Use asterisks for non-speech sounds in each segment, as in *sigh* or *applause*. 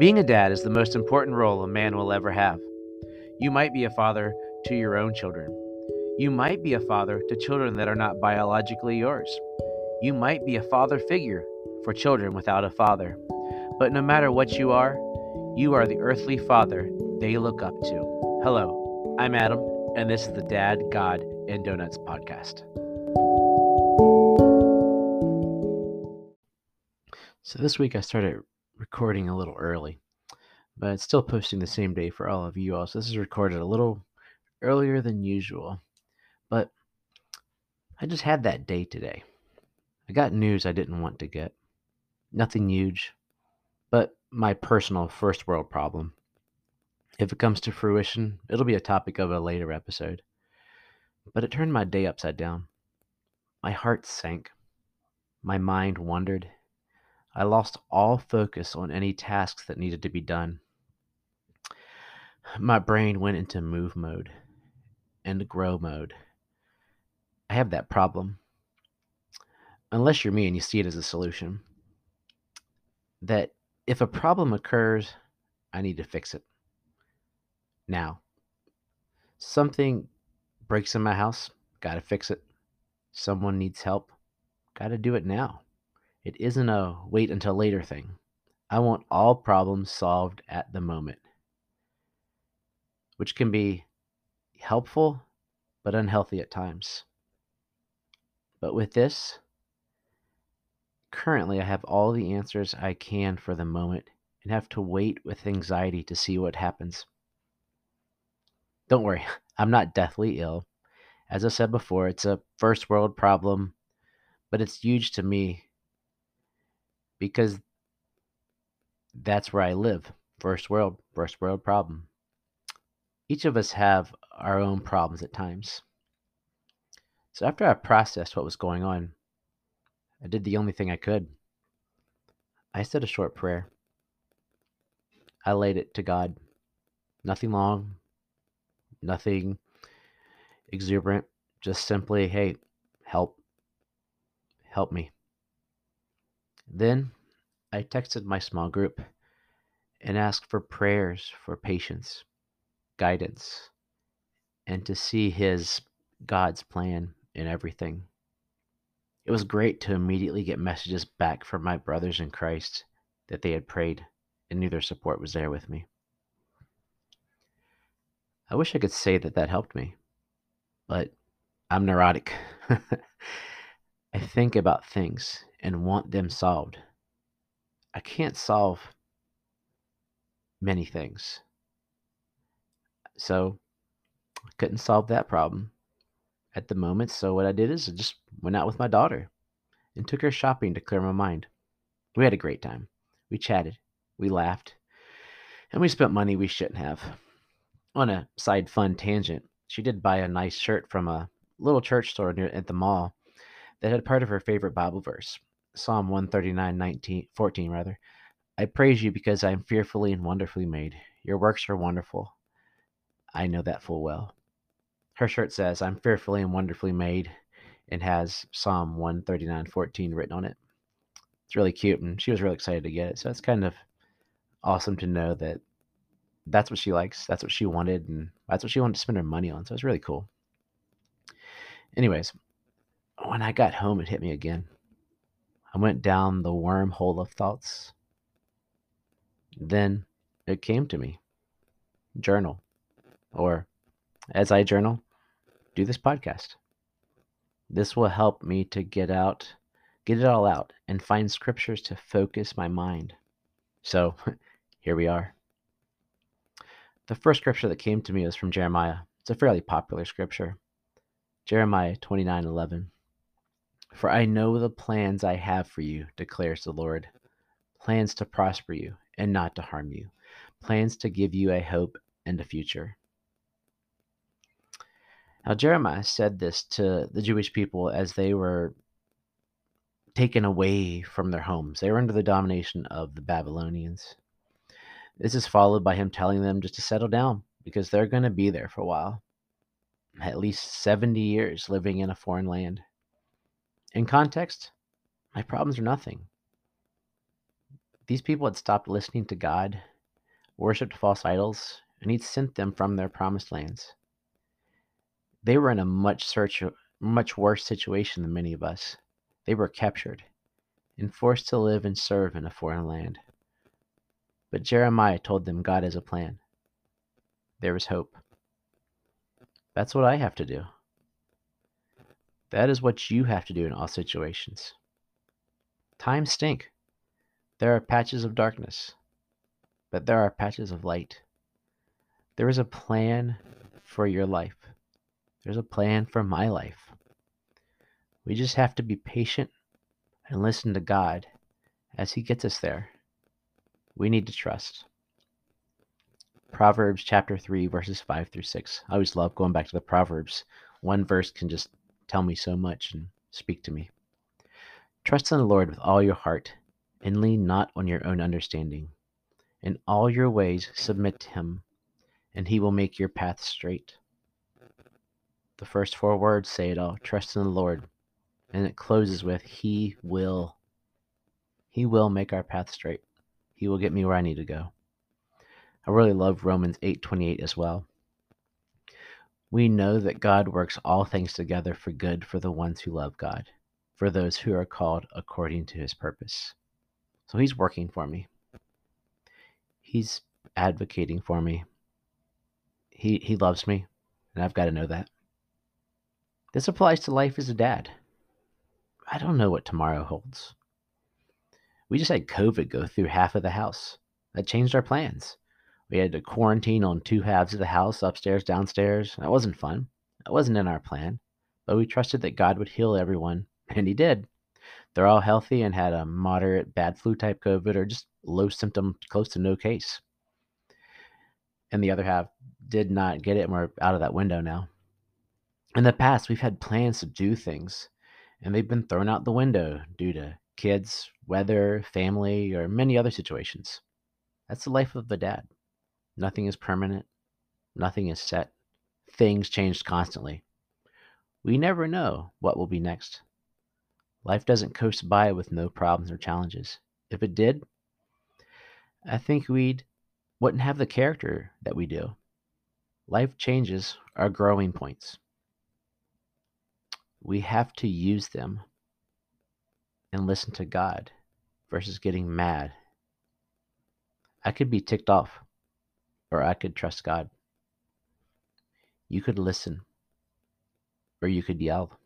Being a dad is the most important role a man will ever have. You might be a father to your own children. You might be a father to children that are not biologically yours. You might be a father figure for children without a father. But no matter what you are, you are the earthly father they look up to. Hello, I'm Adam, and this is the Dad, God, and Donuts podcast. So this week I started recording a little early, but it's still posting the same day for all of you all. So this is recorded a little earlier than usual. But I just had that day today. I got news I didn't want to get. Nothing huge, but my personal first world problem. If it comes to fruition, it'll be a topic of a later episode. But it turned my day upside down. My heart sank. My mind wandered I lost all focus on any tasks that needed to be done. My brain went into move mode and grow mode. I have that problem. Unless you're me and you see it as a solution, that if a problem occurs, I need to fix it. Now, something breaks in my house, got to fix it. Someone needs help, got to do it now. It isn't a wait until later thing. I want all problems solved at the moment, which can be helpful but unhealthy at times. But with this, currently I have all the answers I can for the moment and have to wait with anxiety to see what happens. Don't worry, *laughs* I'm not deathly ill. As I said before, it's a first world problem, but it's huge to me because that's where I live. First world, first world problem. Each of us have our own problems at times. So after I processed what was going on, I did the only thing I could. I said a short prayer. I laid it to God. Nothing long, nothing exuberant, just simply, hey, help. Help me. Then I texted my small group and asked for prayers for patience, guidance, and to see His God's plan in everything. It was great to immediately get messages back from my brothers in Christ that they had prayed and knew their support was there with me. I wish I could say that that helped me, but I'm neurotic. *laughs* I think about things and want them solved. I can't solve many things. So I couldn't solve that problem at the moment. So what I did is I just went out with my daughter and took her shopping to clear my mind. We had a great time. We chatted, we laughed, and we spent money we shouldn't have. On a side fun tangent, she did buy a nice shirt from a little church store near at the mall that had part of her favorite Bible verse. Psalm 139, 19, 14, rather. I praise you because I am fearfully and wonderfully made. Your works are wonderful. I know that full well. Her shirt says, I'm fearfully and wonderfully made, and has Psalm 139, 14 written on it. It's really cute, and she was really excited to get it. So it's kind of awesome to know that that's what she likes, that's what she wanted, and that's what she wanted to spend her money on. So it's really cool. Anyways, when I got home, it hit me again. I went down the wormhole of thoughts. Then it came to me journal, or as I journal, do this podcast. This will help me to get out, get it all out, and find scriptures to focus my mind. So *laughs* here we are. The first scripture that came to me was from Jeremiah. It's a fairly popular scripture. Jeremiah 29 11. For I know the plans I have for you, declares the Lord plans to prosper you and not to harm you, plans to give you a hope and a future. Now, Jeremiah said this to the Jewish people as they were taken away from their homes. They were under the domination of the Babylonians. This is followed by him telling them just to settle down because they're going to be there for a while. At least 70 years living in a foreign land. In context, my problems are nothing. These people had stopped listening to God worshipped false idols, and he'd sent them from their promised lands. They were in a much search, much worse situation than many of us. They were captured and forced to live and serve in a foreign land. But Jeremiah told them God has a plan. There is hope. That's what I have to do. That is what you have to do in all situations. Times stink. There are patches of darkness, but there are patches of light. There is a plan for your life. There's a plan for my life. We just have to be patient and listen to God as He gets us there. We need to trust. Proverbs chapter 3, verses 5 through 6. I always love going back to the Proverbs. One verse can just tell me so much and speak to me. Trust in the Lord with all your heart and lean not on your own understanding. In all your ways submit to Him, and He will make your path straight. The first four words say it all trust in the Lord. And it closes with He will. He will make our path straight. He will get me where I need to go. I really love Romans 8:28 as well. We know that God works all things together for good for the ones who love God, for those who are called according to his purpose. So he's working for me. He's advocating for me. He he loves me, and I've got to know that. This applies to life as a dad. I don't know what tomorrow holds. We just had COVID go through half of the house. That changed our plans. We had to quarantine on two halves of the house, upstairs, downstairs. That wasn't fun. That wasn't in our plan. But we trusted that God would heal everyone, *laughs* and He did. They're all healthy and had a moderate bad flu type COVID or just low symptom, close to no case. And the other half did not get it, and we're out of that window now. In the past, we've had plans to do things, and they've been thrown out the window due to kids, weather, family, or many other situations. That's the life of the dad. Nothing is permanent, nothing is set. Things change constantly. We never know what will be next. Life doesn't coast by with no problems or challenges. If it did, I think we'd wouldn't have the character that we do. Life changes are growing points. We have to use them and listen to God versus getting mad. I could be ticked off, or I could trust God. You could listen, or you could yell.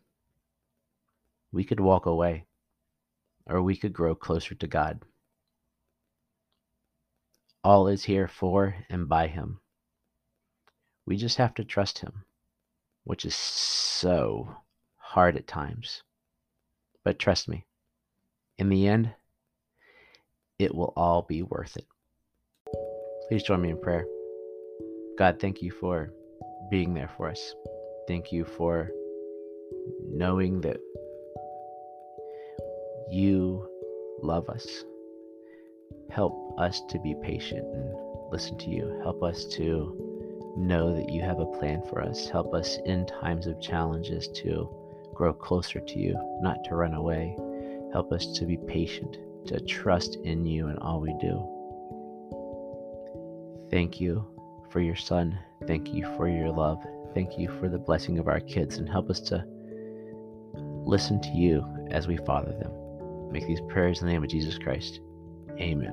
We could walk away, or we could grow closer to God. All is here for and by Him. We just have to trust Him, which is so hard at times. But trust me, in the end, it will all be worth it. Please join me in prayer. God, thank you for being there for us. Thank you for knowing that you love us. Help us to be patient and listen to you. Help us to know that you have a plan for us. Help us in times of challenges to grow closer to you, not to run away. Help us to be patient, to trust in you in all we do. Thank you for your son. Thank you for your love. Thank you for the blessing of our kids and help us to listen to you as we father them. Make these prayers in the name of Jesus Christ. Amen.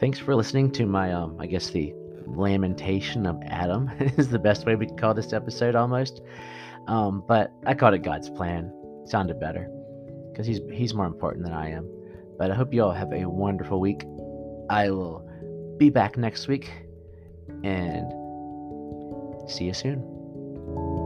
Thanks for listening to my, um, I guess the lamentation of Adam *laughs* is the best way we could call this episode almost. Um, but I called it God's plan. Sounded better because he's he's more important than I am. But I hope you all have a wonderful week. I will be back next week and see you soon.